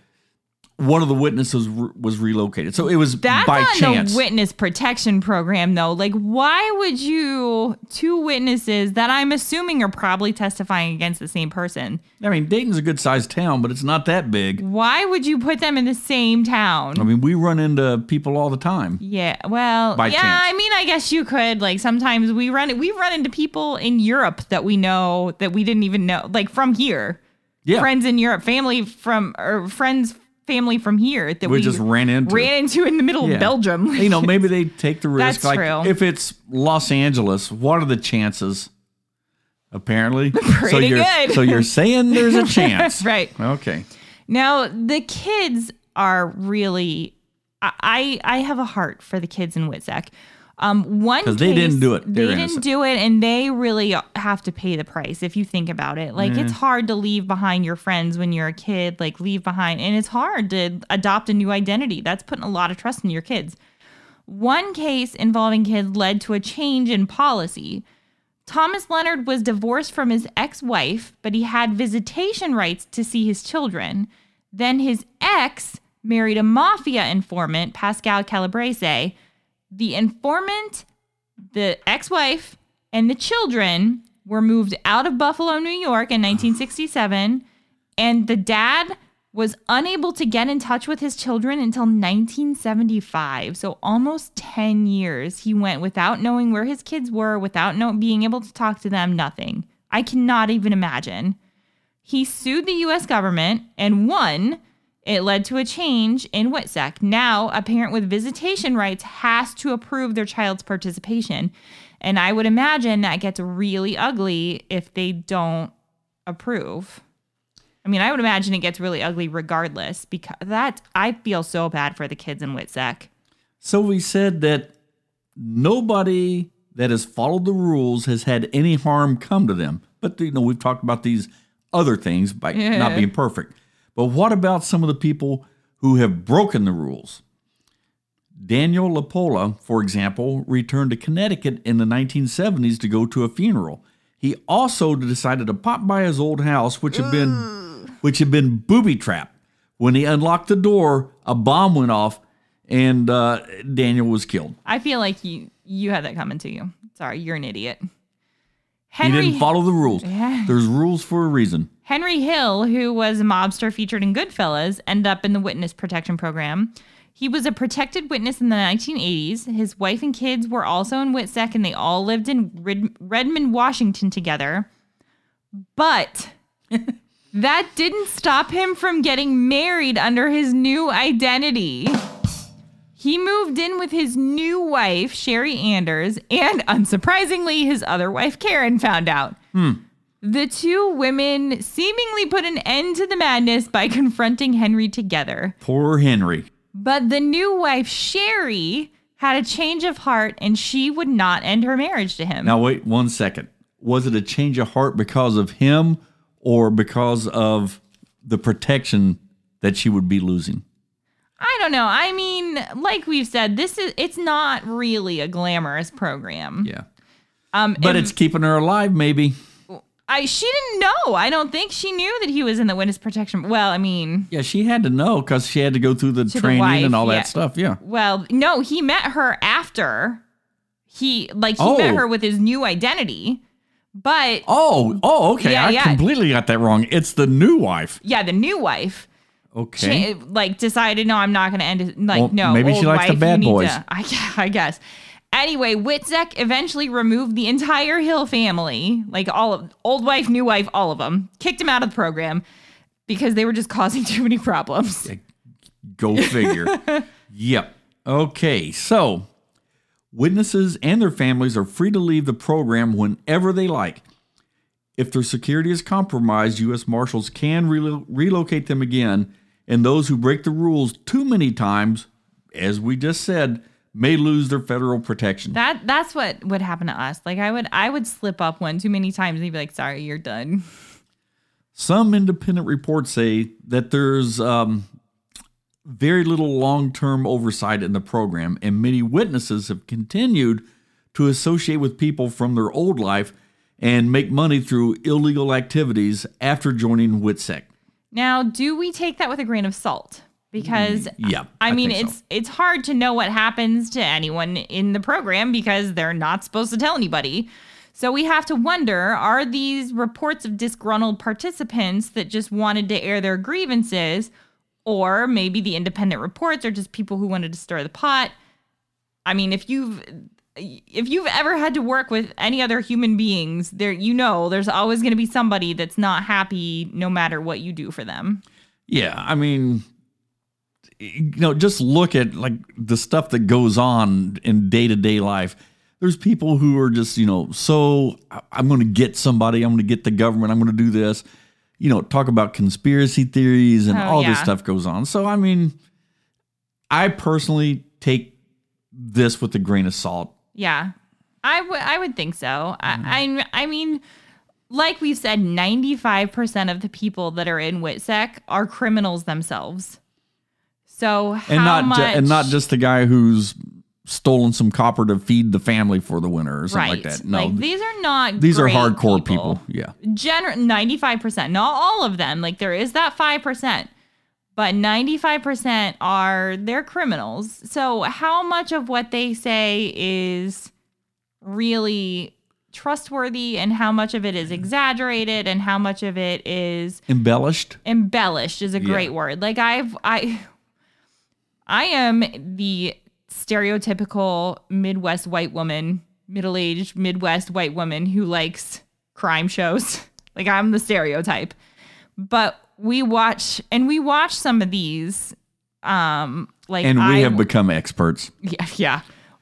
One of the witnesses re- was relocated. So it was That's by on chance. the witness protection program, though. Like, why would you, two witnesses that I'm assuming are probably testifying against the same person, I mean, Dayton's a good sized town, but it's not that big. why would you put them in the same town? I mean, we run into people all the time. Yeah, well, By yeah. chance. I mean, I guess you could. Like sometimes we run we run into people in Europe that we know that we didn't even know, like from here. Yeah. friends in Europe, family from or friends, family from here that We we, just ran into. ran into in the middle Yeah. of Belgium. you know, maybe [laughs] they take the risk. That's like true. if it's Los Angeles, what are the chances? Apparently, [laughs] so Pretty you're good. so you're saying there's a [laughs] chance, That's right. Okay, Now the kids are really. I I I have a heart for the kids in WITSEC. Um, one because they didn't do it. They They're didn't do it, and they really have to pay the price. If you think about it, like it's hard to leave behind your friends when you're a kid. Like leave behind, and it's hard to adopt a new identity. That's putting a lot of trust in your kids. One case involving kids led to a change in policy. Thomas Leonard was divorced from his ex wife, but he had visitation rights to see his children. Then his ex married a mafia informant, Pascal Calabrese. The informant, the ex wife, and the children were moved out of Buffalo, New York in 1967. And the dad was unable to get in touch with his children until 1975. So almost 10 years he went without knowing where his kids were, without being able to talk to them, nothing. I cannot even imagine. He sued the US government and won. It led to a change in WITSEC. Now, a parent with visitation rights has to approve their child's participation. And I would imagine that gets really ugly if they don't approve. I mean, I would imagine it gets really ugly regardless because that I feel so bad for the kids in WITSEC. So we said that nobody that has followed the rules has had any harm come to them. But you know, we've talked about these other things by Yeah. not [laughs] being perfect. But what about some of the people who have broken the rules? Daniel Lapola, for example, returned to Connecticut in the 1970s to go to a funeral. He also decided to pop by his old house, which had been which had been booby trapped. When he unlocked the door, a bomb went off, and uh, Daniel was killed. I feel like you you had that coming to you. Sorry, you're an idiot. He didn't follow the rules. Yeah. There's rules for a reason. Henry Hill, who was a mobster featured in Goodfellas, ended up in the witness protection program. He was a protected witness in the 1980s. His wife and kids were also in WITSEC, and they all lived in Red- Redmond, Washington together. But [laughs] that didn't stop him from getting married under his new identity. He moved in with his new wife, Sherry Anders, and unsurprisingly, his other wife, Karen, found out. Hmm. The two women seemingly put an end to the madness by [laughs] confronting Henry together. Poor Henry. But the new wife, Sherry, had a change of heart and she would not end her marriage to him. Now wait one second. Was it a change of heart because of him or because of the protection that she would be losing? I don't know. I mean, like we've said, this is it's not really a glamorous program. Yeah. Um But it's keeping her alive, maybe. I she didn't know. I don't think she knew that he was in the witness protection. Well, I mean, Yeah, she had to know because she had to go through the the training wife, and all yeah. that stuff. Yeah. Well, no, he met her after he like he Oh. met her with his new identity. But Oh, oh, okay. Yeah, I yeah. completely got that wrong. It's the new wife. yeah, the new wife Okay. cha- like decided no, I'm not going to end it. Like Well, no, maybe she likes the bad boys. to- [laughs] I, I guess. Anyway, WITSEC eventually removed the entire Hill family, like all of old wife, new wife, all of them, kicked him out of the program because they were just [laughs] causing too many problems. Go figure. [laughs] yep. Okay. So, witnesses and their families are free to leave the program whenever they like. If their security is compromised, U.S. Marshals can relo- relocate them again, and those who break the rules too many times, as we just said, may lose their federal protection. That that's what would happen to us. Like I would I would slip up one too many times and he'd be like, "Sorry, you're done." Some independent reports say that there's um, very little long term oversight in the program, and many witnesses have continued to associate with people from their old life and make money through illegal activities after joining WITSEC. Now, do we take that with a grain of salt? Because mm, Yeah, I, I mean, think so. it's it's hard to know what happens to anyone in the program because they're not supposed to tell anybody. So we have to wonder: Are these reports of disgruntled participants that just wanted to air their grievances, or maybe the independent reports are just people who wanted to stir the pot? I mean, if you've if you've ever had to work with any other human beings, there you know there's always going to be somebody that's not happy no matter what you do for them. Yeah, I mean, you know, just look at like the stuff that goes on in day to day life. There's people who are just, you know, so I'm going to get somebody, I'm going to get the government, I'm going to do this. You know, talk about conspiracy theories and Oh, all this stuff goes on. So, I mean, I personally take this with a grain of salt. Yeah, I would I would think so. I, mm-hmm. I I mean, like we've said, ninety five percent of the people that are in WITSEC are criminals themselves. So how And not much? ju- and not just the guy who's stolen some copper to feed the family for the winter or something right. like that. No, like these are not. these are hardcore people. Yeah. Gener- 95%, not all of them. Like there is that 5%. but 95% are they're criminals. So how much of what they say is really trustworthy and how much of it is mm-hmm. exaggerated and how much of it is Embellished. embellished is a great word. Like I've I I am the stereotypical Midwest white woman, middle-aged Midwest white woman who likes crime shows. [laughs] Like I'm the stereotype. But we watch and we watch some of these um like And we I- have become experts. [laughs] yeah, yeah.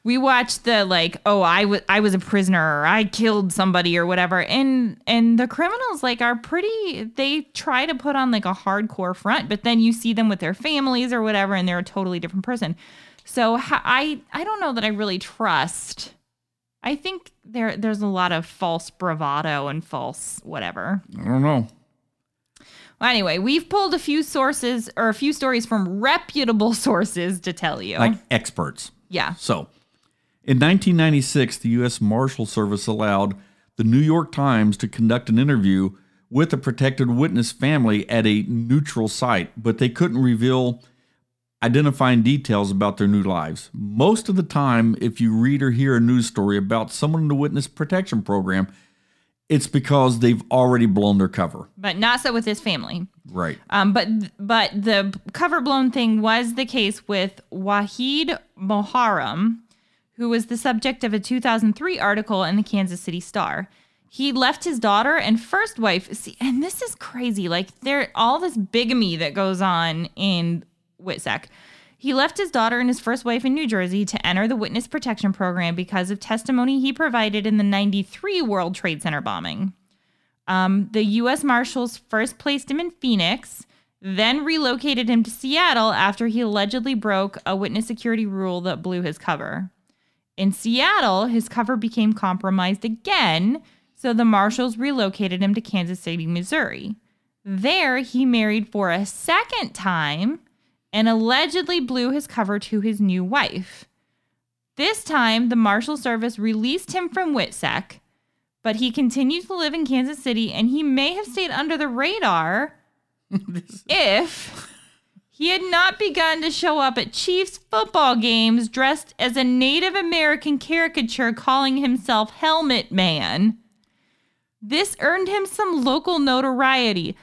We watched the like, oh, I was I was a prisoner or I killed somebody or whatever. And and the criminals like are pretty they try to put on like a hardcore front, but then you see them with their families or whatever and they're a totally different person. So I I don't know that I really trust I think there there's a lot of false bravado and false whatever. I don't know. Well, anyway, we've pulled a few sources or a few stories from reputable [laughs] sources to tell you. Like experts. yeah. So, in 1996, the U.S. Marshal Service allowed the New York Times to conduct an interview with a protected witness family at a neutral site, but they couldn't reveal identifying details about their new lives. Most of the time, if you read or hear a news story about someone in the witness protection program, it's because they've already blown their cover. But not so with this family. Right. Um, but but the cover blown thing was the case with Wahid Moharram, who was the subject of a 2003 article in the Kansas City Star. He left his daughter and first wife. See, and this is crazy. Like there, all this bigamy that goes on in WITSEC. He left his daughter and his first wife in New Jersey to enter the witness protection program because of testimony he provided in the 93 World Trade Center bombing. Um, the U.S. Marshals first placed him in Phoenix, then relocated him to Seattle after he allegedly broke a witness security rule that blew his cover. In Seattle, his cover became compromised again, so the Marshals relocated him to Kansas City, Missouri. There, he married for a second time and allegedly blew his cover to his new wife. This time, the Marshal Service released him from WITSEC, but he continued to live in Kansas City and he may have stayed under the radar [laughs] if he had not begun to show up at Chiefs football games dressed as a Native American caricature calling himself Helmet Man. This earned him some local notoriety.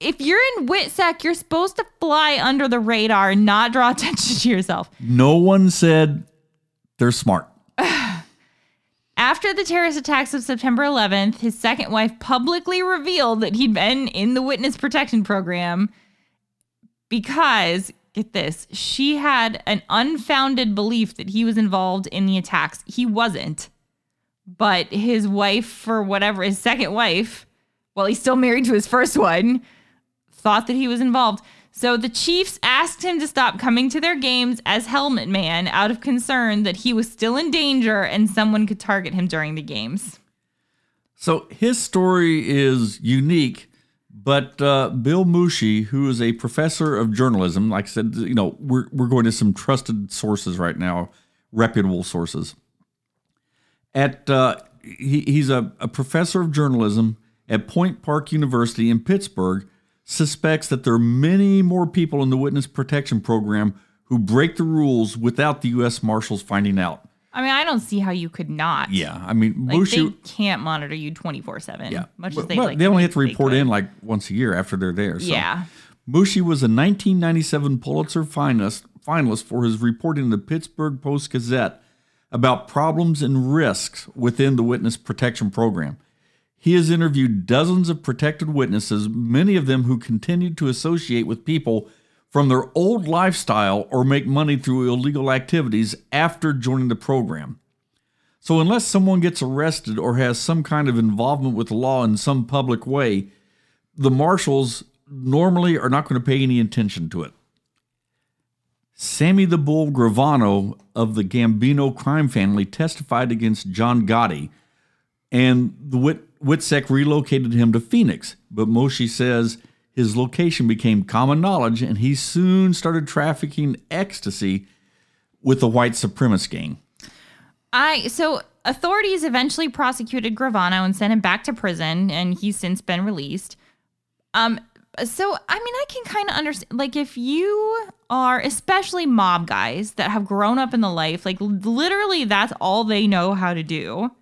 If you're in WITSEC, you're supposed to fly under the radar and not draw [laughs] attention to yourself. No one said they're smart. [sighs] After the terrorist attacks of September 11th, his second wife publicly revealed that he'd been in the witness protection program because, get this, she had an unfounded belief that he was involved in the attacks. He wasn't. But his wife, for whatever, his second wife, while he's still married to his first one, thought that he was involved. So the Chiefs asked him to stop coming to their games as Helmet Man out of concern that he was still in danger and someone could target him during the games. So his story is unique, but uh, Bill Moushey, who is a professor of journalism, like I said, you know, we're, we're going to some trusted sources right now, reputable sources. At uh, he, he's a, a professor of journalism at Point Park University in Pittsburgh. Suspects that there are many more people in the witness protection program who break the rules without the U.S. Marshals finding out. I mean, I don't see how you could not. Yeah, I mean, Like they can't monitor you 24/7. Yeah, Much But- as they but like they only have to report in like once a year after they're there. So. Yeah. Moushey was a 1997 Pulitzer finalist, finalist for his reporting in the Pittsburgh Post Gazette about problems and risks within the witness protection program. He has interviewed dozens of protected witnesses, many of them who continued to associate with people from their old lifestyle or make money through illegal activities after joining the program. So, unless someone gets arrested or has some kind of involvement with the law in some public way, the marshals normally are not going to pay any attention to it. Sammy the Bull Gravano of the Gambino crime family testified against John Gotti, and the Wit- Witsec relocated him to Phoenix. But Moushey says his location became common knowledge, and he soon started trafficking ecstasy with the white supremacist gang. I so authorities eventually prosecuted Gravano and sent him back to prison, and he's since been released. Um, so I mean, I can kind of understand. Like, if you are, especially mob guys that have grown up in the life, like literally, that's all they know how to do.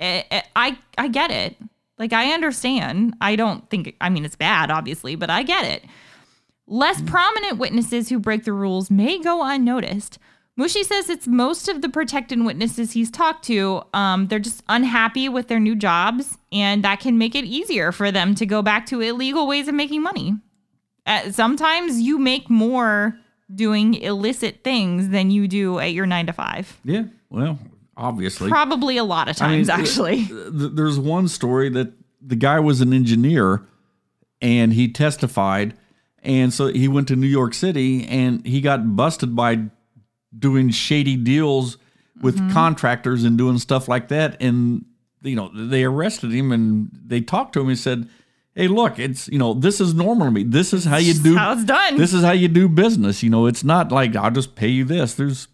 Eh, eh, I I get it. Like, I understand. I don't think. I mean, it's bad, obviously, but I get it. Less prominent witnesses who break the rules may go unnoticed. Moushey says it's most of the protected witnesses he's talked to. Um, they're just unhappy with their new jobs, and that can make it easier for them to go back to illegal ways of making money. Uh, sometimes you make more doing illicit things than you do at your nine to five. Yeah. Well, obviously. Probably a lot of times, actually. th- there's one story that the guy was an engineer and he testified. And so he went to New York City and he got busted by doing shady deals with mm-hmm. contractors and doing stuff like that. And, you know, they arrested him and they talked to him and said, Hey, look, it's, you know, this is normal to me. This is how you do how it's done. This is how you do business. You know, it's not like I'll just pay you this. There's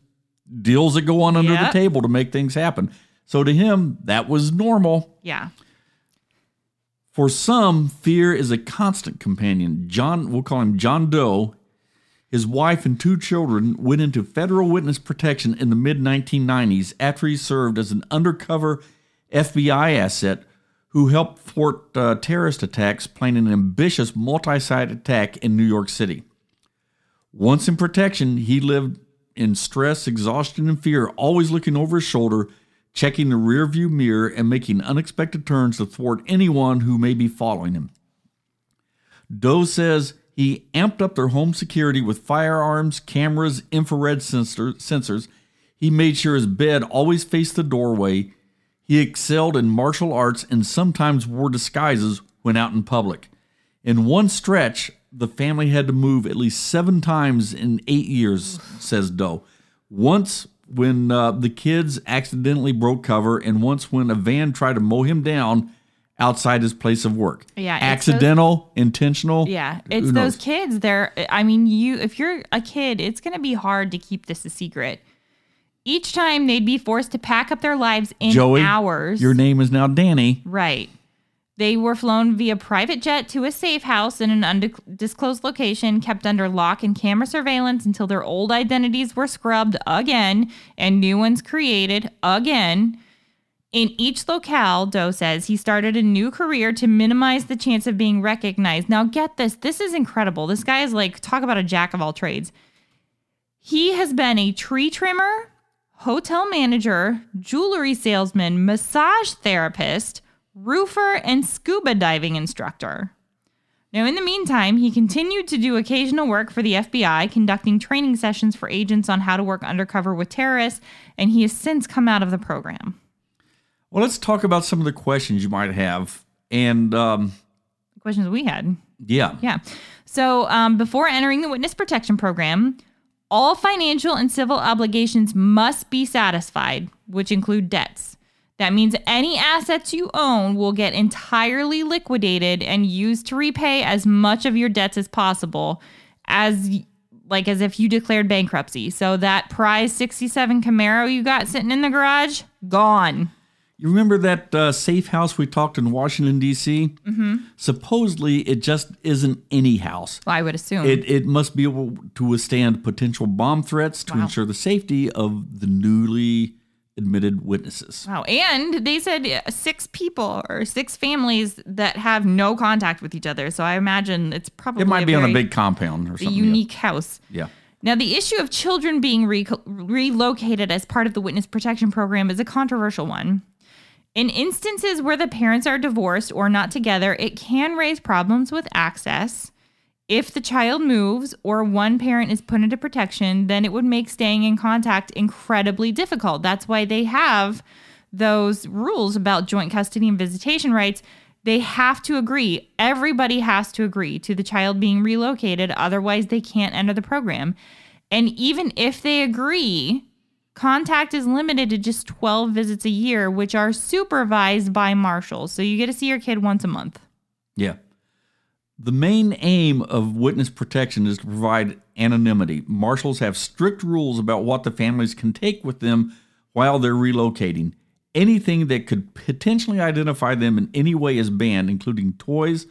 deals that go on under the table to make things happen. So to him, that was normal. yeah. For some, fear is a constant companion. John, we'll call him John Doe, his wife and two children went into federal witness protection in the mid 1990s after he served as an undercover FBI asset who helped thwart uh, terrorist attacks, planning an ambitious multi site attack in New York City. Once in protection, he lived in stress, exhaustion, and fear, always looking over his shoulder, checking the rearview mirror, and making unexpected turns to thwart anyone who may be following him. Doe says he amped up their home security with firearms, cameras, infrared sensor, sensors. He made sure his bed always faced the doorway. He excelled in martial arts and sometimes wore disguises when out in public. In one stretch, the family had to move at least seven times in eight years, says Doe. Once when uh, the kids accidentally broke cover, and once when a van tried to mow him down outside his place of work. Yeah, accidental, intentional. Yeah, it's those kids. They're, I mean, you, if you're a kid, it's going to be hard to keep this a secret. Each time they'd be forced to pack up their lives in Joey, hours. Your name is now Danny. right. They were flown via private jet to a safe house in an undisclosed location, kept under lock and camera surveillance until their old identities were scrubbed again and new ones created again. In each locale, Doe says he started a new career to minimize the chance of being recognized. Now, get this this is incredible. This guy is like, talk about a jack of all trades. He has been a tree trimmer, hotel manager, jewelry salesman, massage therapist, roofer, and scuba diving instructor. Now, in the meantime, he continued to do occasional work for the FBI, conducting training sessions for agents on how to work undercover with terrorists, and he has since come out of the program. Well, let's talk about some of the questions you might have. And um, questions we had. yeah, Yeah. So um, before entering the witness protection program, all financial and civil obligations must be satisfied, which include debts. That means any assets you own will get entirely liquidated and used to repay as much of your debts as possible, as like as if you declared bankruptcy. So that prize 67 Camaro you got sitting in the garage, gone. You remember that uh, safe house we talked in Washington D.C. Mm-hmm. Supposedly, it just isn't any house. Well, I would assume. It it must be able to withstand potential bomb threats to Wow. ensure the safety of the newly admitted witnesses. Wow. And they said uh, six people or six families that have no contact with each other. So I imagine it's probably It might a be on a big compound or something. yeah. unique house. Yeah. Now, the issue of children being re- relocated as part of the witness protection program is a controversial one. In instances where the parents are divorced or not together, it can raise problems with access. If the child moves or one parent is put into protection, then it would make staying in contact incredibly difficult. That's why they have those rules about joint custody and visitation rights. They have to agree. Everybody has to agree to the child being relocated. Otherwise, they can't enter the program. And even if they agree, contact is limited to just 12 visits a year, which are supervised by marshals. So you get to see your kid once a month. Yeah. The main aim of witness protection is to provide anonymity. Marshals have strict rules about what the families can take with them while they're relocating. Anything that could potentially identify them in any way is banned, including toys,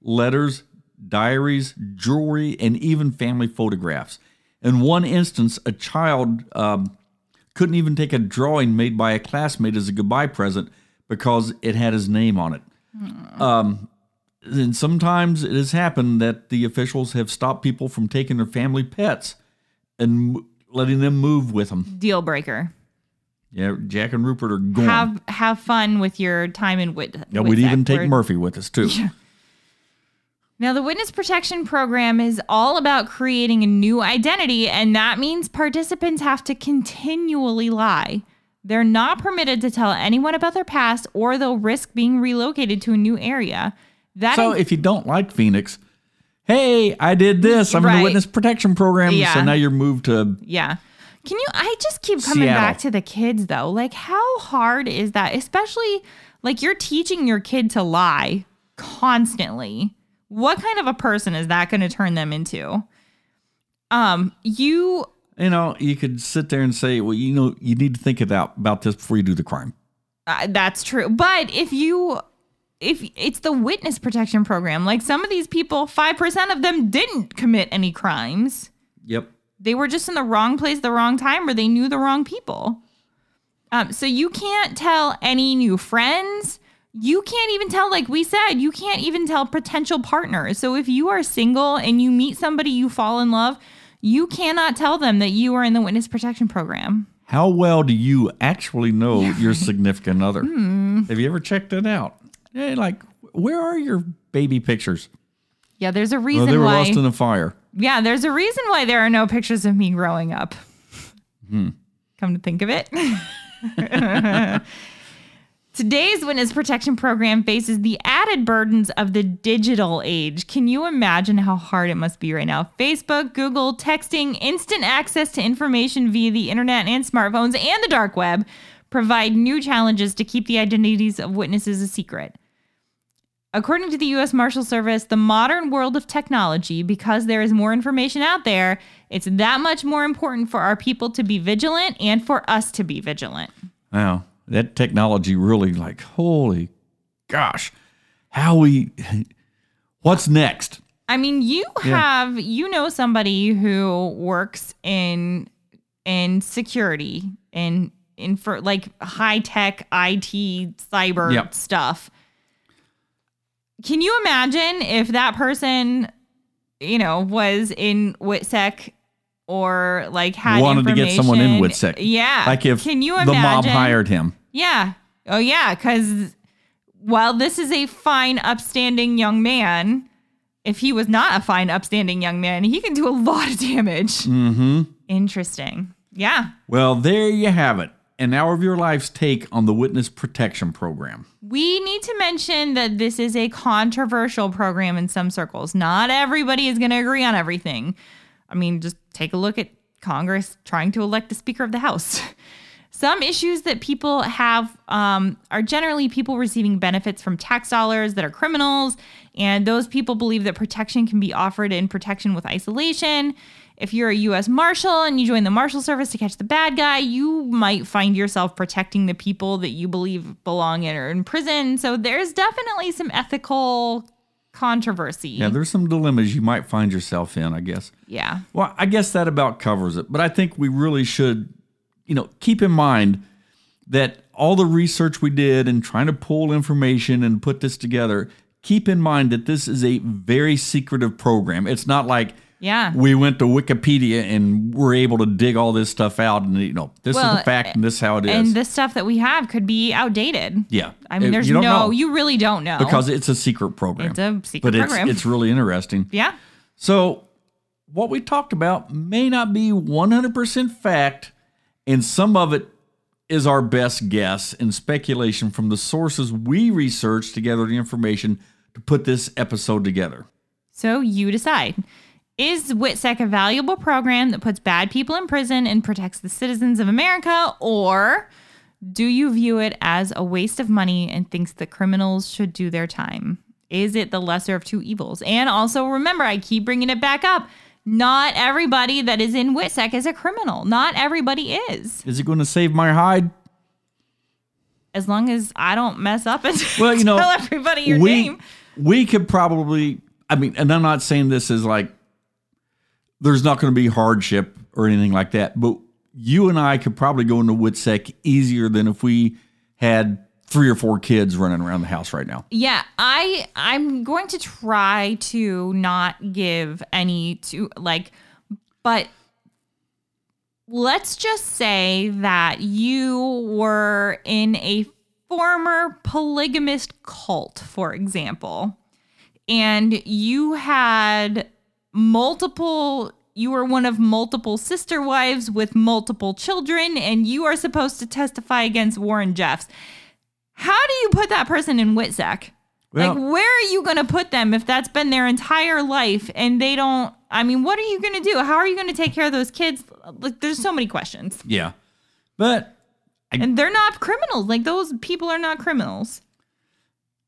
letters, diaries, jewelry, and even family photographs. In one instance, a child um, couldn't even take a drawing made by a classmate as a goodbye present because it had his name on it. Um, and sometimes it has happened that the officials have stopped people from taking their family pets and letting them move with them. Deal breaker. Yeah, Jack and Rupert are gone. Have have fun with your time in Wit. yeah, we'd even take We're- Murphy with us too. [laughs] Yeah. Now, the Witness Protection Program is all about creating a new identity, and that means participants have to continually lie. They're not permitted to tell anyone about their past, or they'll risk being relocated to a new area. That So in- if you don't like Phoenix, hey, I did this. I'm in Right. the witness protection program. Yeah. So now you're moved to Yeah. Can you I just keep coming Seattle. back to the kids though. Like how hard is that? Especially like you're teaching your kid to lie constantly. What kind of a person is that going to turn them into? Um you you know, you could sit there and say, well, you know, you need to think about about this before you do the crime. uh, that's true. But if you if it's the witness protection program, like some of these people, 5% of them didn't commit any crimes. Yep. they were just in the wrong place the wrong time or they knew the wrong people um, so you can't tell any new friends you can't even tell like we said you can't even tell potential partners so if you are single and you meet somebody you fall in love you cannot tell them that you are in the witness protection program How well do you actually know your significant other? [laughs] Hmm. Have you ever checked it out? Hey, like, where are your baby pictures? yeah there's a reason they were why lost in a fire. yeah there's a reason why there are no pictures of me growing up Hmm. come to think of it [laughs] Today's witness protection program faces the added burdens of the digital age. Can you imagine how hard it must be right now? Facebook, Google, texting, instant access to information via the internet and smartphones and the dark web provide new challenges to keep the identities of witnesses a secret. According to the US Marshal Service, the modern world of technology, because there is more information out there, it's that much more important for our people to be vigilant and for us to be vigilant. Wow, that technology really like holy gosh, how we [laughs] what's next? I mean, you have you know somebody who works in in security in in for like high tech IT cyber Yep. stuff. Can you imagine if that person, you know, was in WITSEC or like had Wanted to get someone in WITSEC. Yeah. Like if Can you the mob hired him. Yeah. Oh, yeah. Because while this is a fine, upstanding young man, if he was not a fine, upstanding young man, he can do a lot of damage. Mm-hmm. Interesting. Yeah. Well, there you have it. An hour of your life's take on the witness protection program. We need to mention that this is a controversial program in some circles. Not everybody is going to agree on everything. I mean, just take a look at Congress trying to elect the Speaker of the House. [laughs] Some issues that people have um, are generally people receiving benefits from tax dollars that are criminals, and those people believe that protection can be offered in protection with isolation. If you're a U.S. Marshal and you join the Marshal Service to catch the bad guy, you might find yourself protecting the people that you believe belong in or in prison. So there's definitely some ethical controversy. Yeah, there's some dilemmas you might find yourself in, I guess. yeah. Well, I guess that about covers it. But I think we really should, you know, keep in mind that all the research we did and trying to pull information and put this together, keep in mind that this is a very secretive program. It's not like Yeah. we went to Wikipedia and we're able to dig all this stuff out and you know, this is Well, the fact and this is how it is. And the stuff that we have could be outdated. yeah. I mean, there's you no, know you really don't know. because it's a secret program. It's a secret but it's, program. it's really interesting. [laughs] yeah. So, what we talked about may not be 100% fact, and some of it is our best guess and speculation from the sources we researched to gather the information to put this episode together. So you decide. Is WITSEC a valuable program that puts bad people in prison and protects the citizens of America? Or do you view it as a waste of money and thinks that criminals should do their time? Is it the lesser of two evils? And also remember, I keep bringing it back up. Not everybody that is in WITSEC is a criminal. Not everybody is. Is it going to save my hide? As long as I don't mess up and [laughs] Well, you know, tell everybody your we, name. We could probably, I mean, and I'm not saying this is like there's not going to be hardship or anything like that, but you and I could probably go into WITSEC easier than if we had three or four kids running around the house right now. Yeah, I I'm going to try to not give any to like but let's just say that you were in a former polygamist cult, for example, and you had multiple you are one of multiple sister wives with multiple children and you are supposed to testify against Warren Jeffs. How do you put that person in WITSEC? Well- like where are you going to put them if that's been their entire life and they don't I mean, what are you going to do? How are you going to take care of those kids? Like there's so many questions. Yeah. But And they're not criminals. Like those people are not criminals.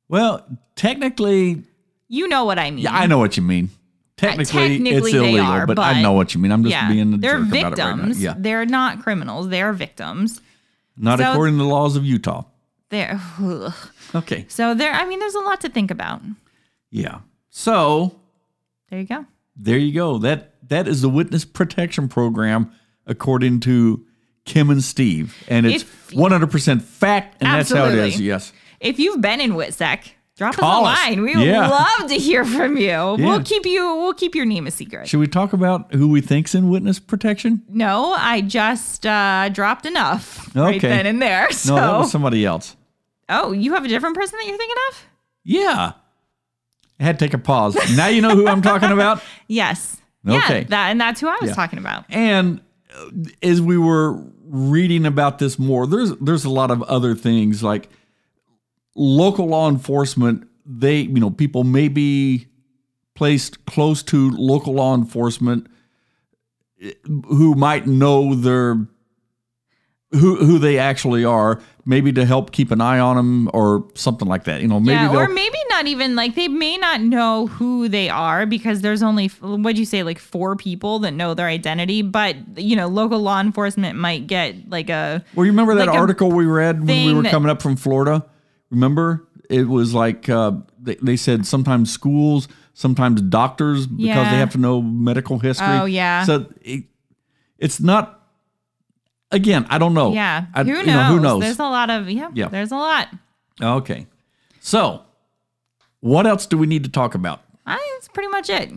well, technically, You know what I mean. yeah, I know what you mean. Technically, technically it's illegal, are, but, I know what you mean. I'm just Yeah, being a they're jerk about it right victims. Yeah, They're not criminals. They're victims. not so- according to the laws of Utah. They're. Okay. so there. I mean, there's a lot to think about. Yeah. So There you go. there you go. That that is the witness protection program according to Kim and Steve, and it's If- 100 percent fact, and that's how it is. Yes. If you've been in WITSEC, drop Call us a line. We would Yeah. love to hear from you. Yeah. We'll keep you. We'll keep your name a secret. Should we talk about who we think's in witness protection? No, I just uh, dropped enough right Okay. then and there. No, that was somebody else. oh, you have a different person that you're thinking of? Yeah. I had to take a pause. now you know who I'm talking about. [laughs] Yes. Okay. Yeah, that and that's who I was Yeah. talking about. And uh, as we were reading about this more, there's there's a lot of other things like local law enforcement. They, you know, people may be placed close to local law enforcement eh, who might know their who who they actually are, maybe to help keep an eye on them or something like that. You know, maybe yeah, or maybe not even like they may not know who they are because there's only what'd you say like four people that know their identity, but you know local law enforcement might get like a Well, you remember that like article we read when we were coming up from Florida? Remember? It was like uh, they, they said sometimes schools, sometimes doctors, because Yeah. they have to know medical history. Oh, yeah. So it, it's not. Again, I don't know. yeah. I, who you knows? know, who knows? There's a lot of yeah, Yeah. There's a lot. okay. So, what else do we need to talk about? I think that's pretty much it.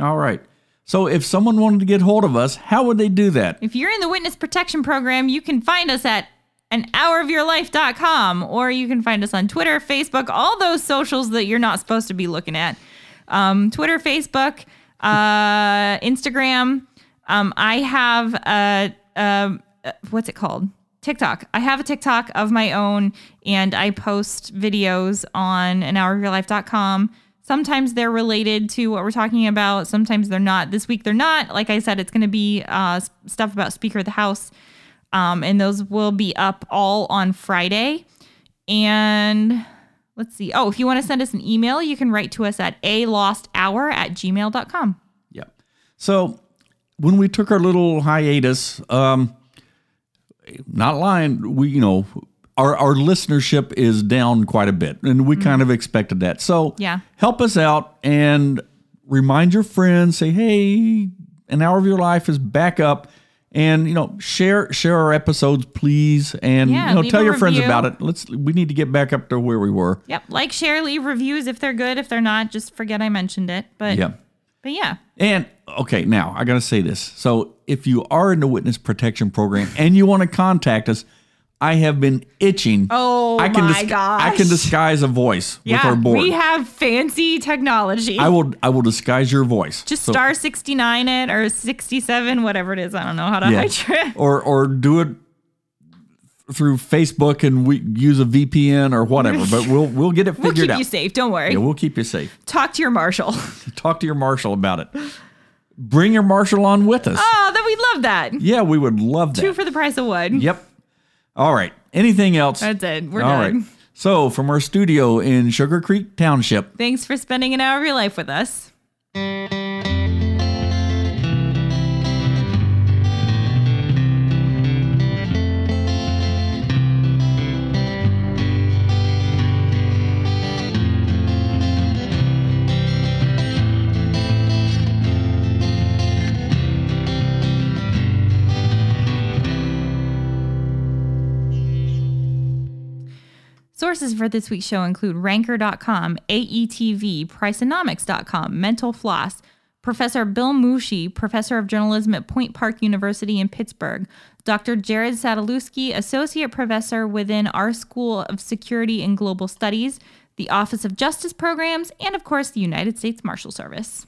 All right. So, if someone wanted to get hold of us, how would they do that? If you're in the witness protection program, you can find us at an hourofyourlife.com or you can find us on Twitter, Facebook, all those socials that you're not supposed to be looking at. Um, Twitter, Facebook, uh, Instagram. Um, I have a, um, uh, what's it called? TikTok. I have a TikTok of my own and I post videos on an hourofyourlife.com. Sometimes they're related to what we're talking about. Sometimes they're not. This week they're not. Like I said, it's going to be uh, stuff about Speaker of the House. Um, and those will be up all on Friday. And let's see. Oh, if you want to send us an email, you can write to us at a lost hour at gmail.com. Yeah. So when we took our little hiatus, um, not lying, we you know our our listenership is down quite a bit, and we kind of expected that. So Yeah. help us out and remind your friends. Say, hey, an hour of your life is back up. And you know, share share our episodes, please, and Yeah, you know, tell your friends about it. Let's we need to get back up to where we were. Yep. Like, share, leave reviews if they're good. If they're not, just forget I mentioned it. But Yeah. but yeah. And okay, now I got to say this. So, if you are in the witness protection program and you want to contact us, I have been itching. Oh I can my dis- gosh. I can disguise a voice with our board. we have fancy technology. I will. I will disguise your voice. just So- star 69 it or 67, whatever it is. I don't know how to yeah. hide your or or do it through Facebook and we use a VPN or whatever. But [laughs] we'll we'll get it figured out. We'll keep out. you safe. Don't worry. Yeah, we'll keep you safe. Talk to your marshal. [laughs] Talk to your marshal about it. Bring your marshal on with us. oh, that we'd love that. yeah, we would love that. Two for the price of one. Yep. All right. Anything else? That's it. We're All done. right. So, from our studio in Sugar Creek Township, Thanks for spending an hour of your life with us. Sources for this week's show include Ranker.com, AETV, Priceonomics.com, Mental Floss, Professor Bill Moushey, Professor of Journalism at Point Park University in Pittsburgh, Dr. Jarrod Sadulski, Associate Professor within our School of Security and Global Studies, the Office of Justice Programs, and of course, the United States Marshal Service.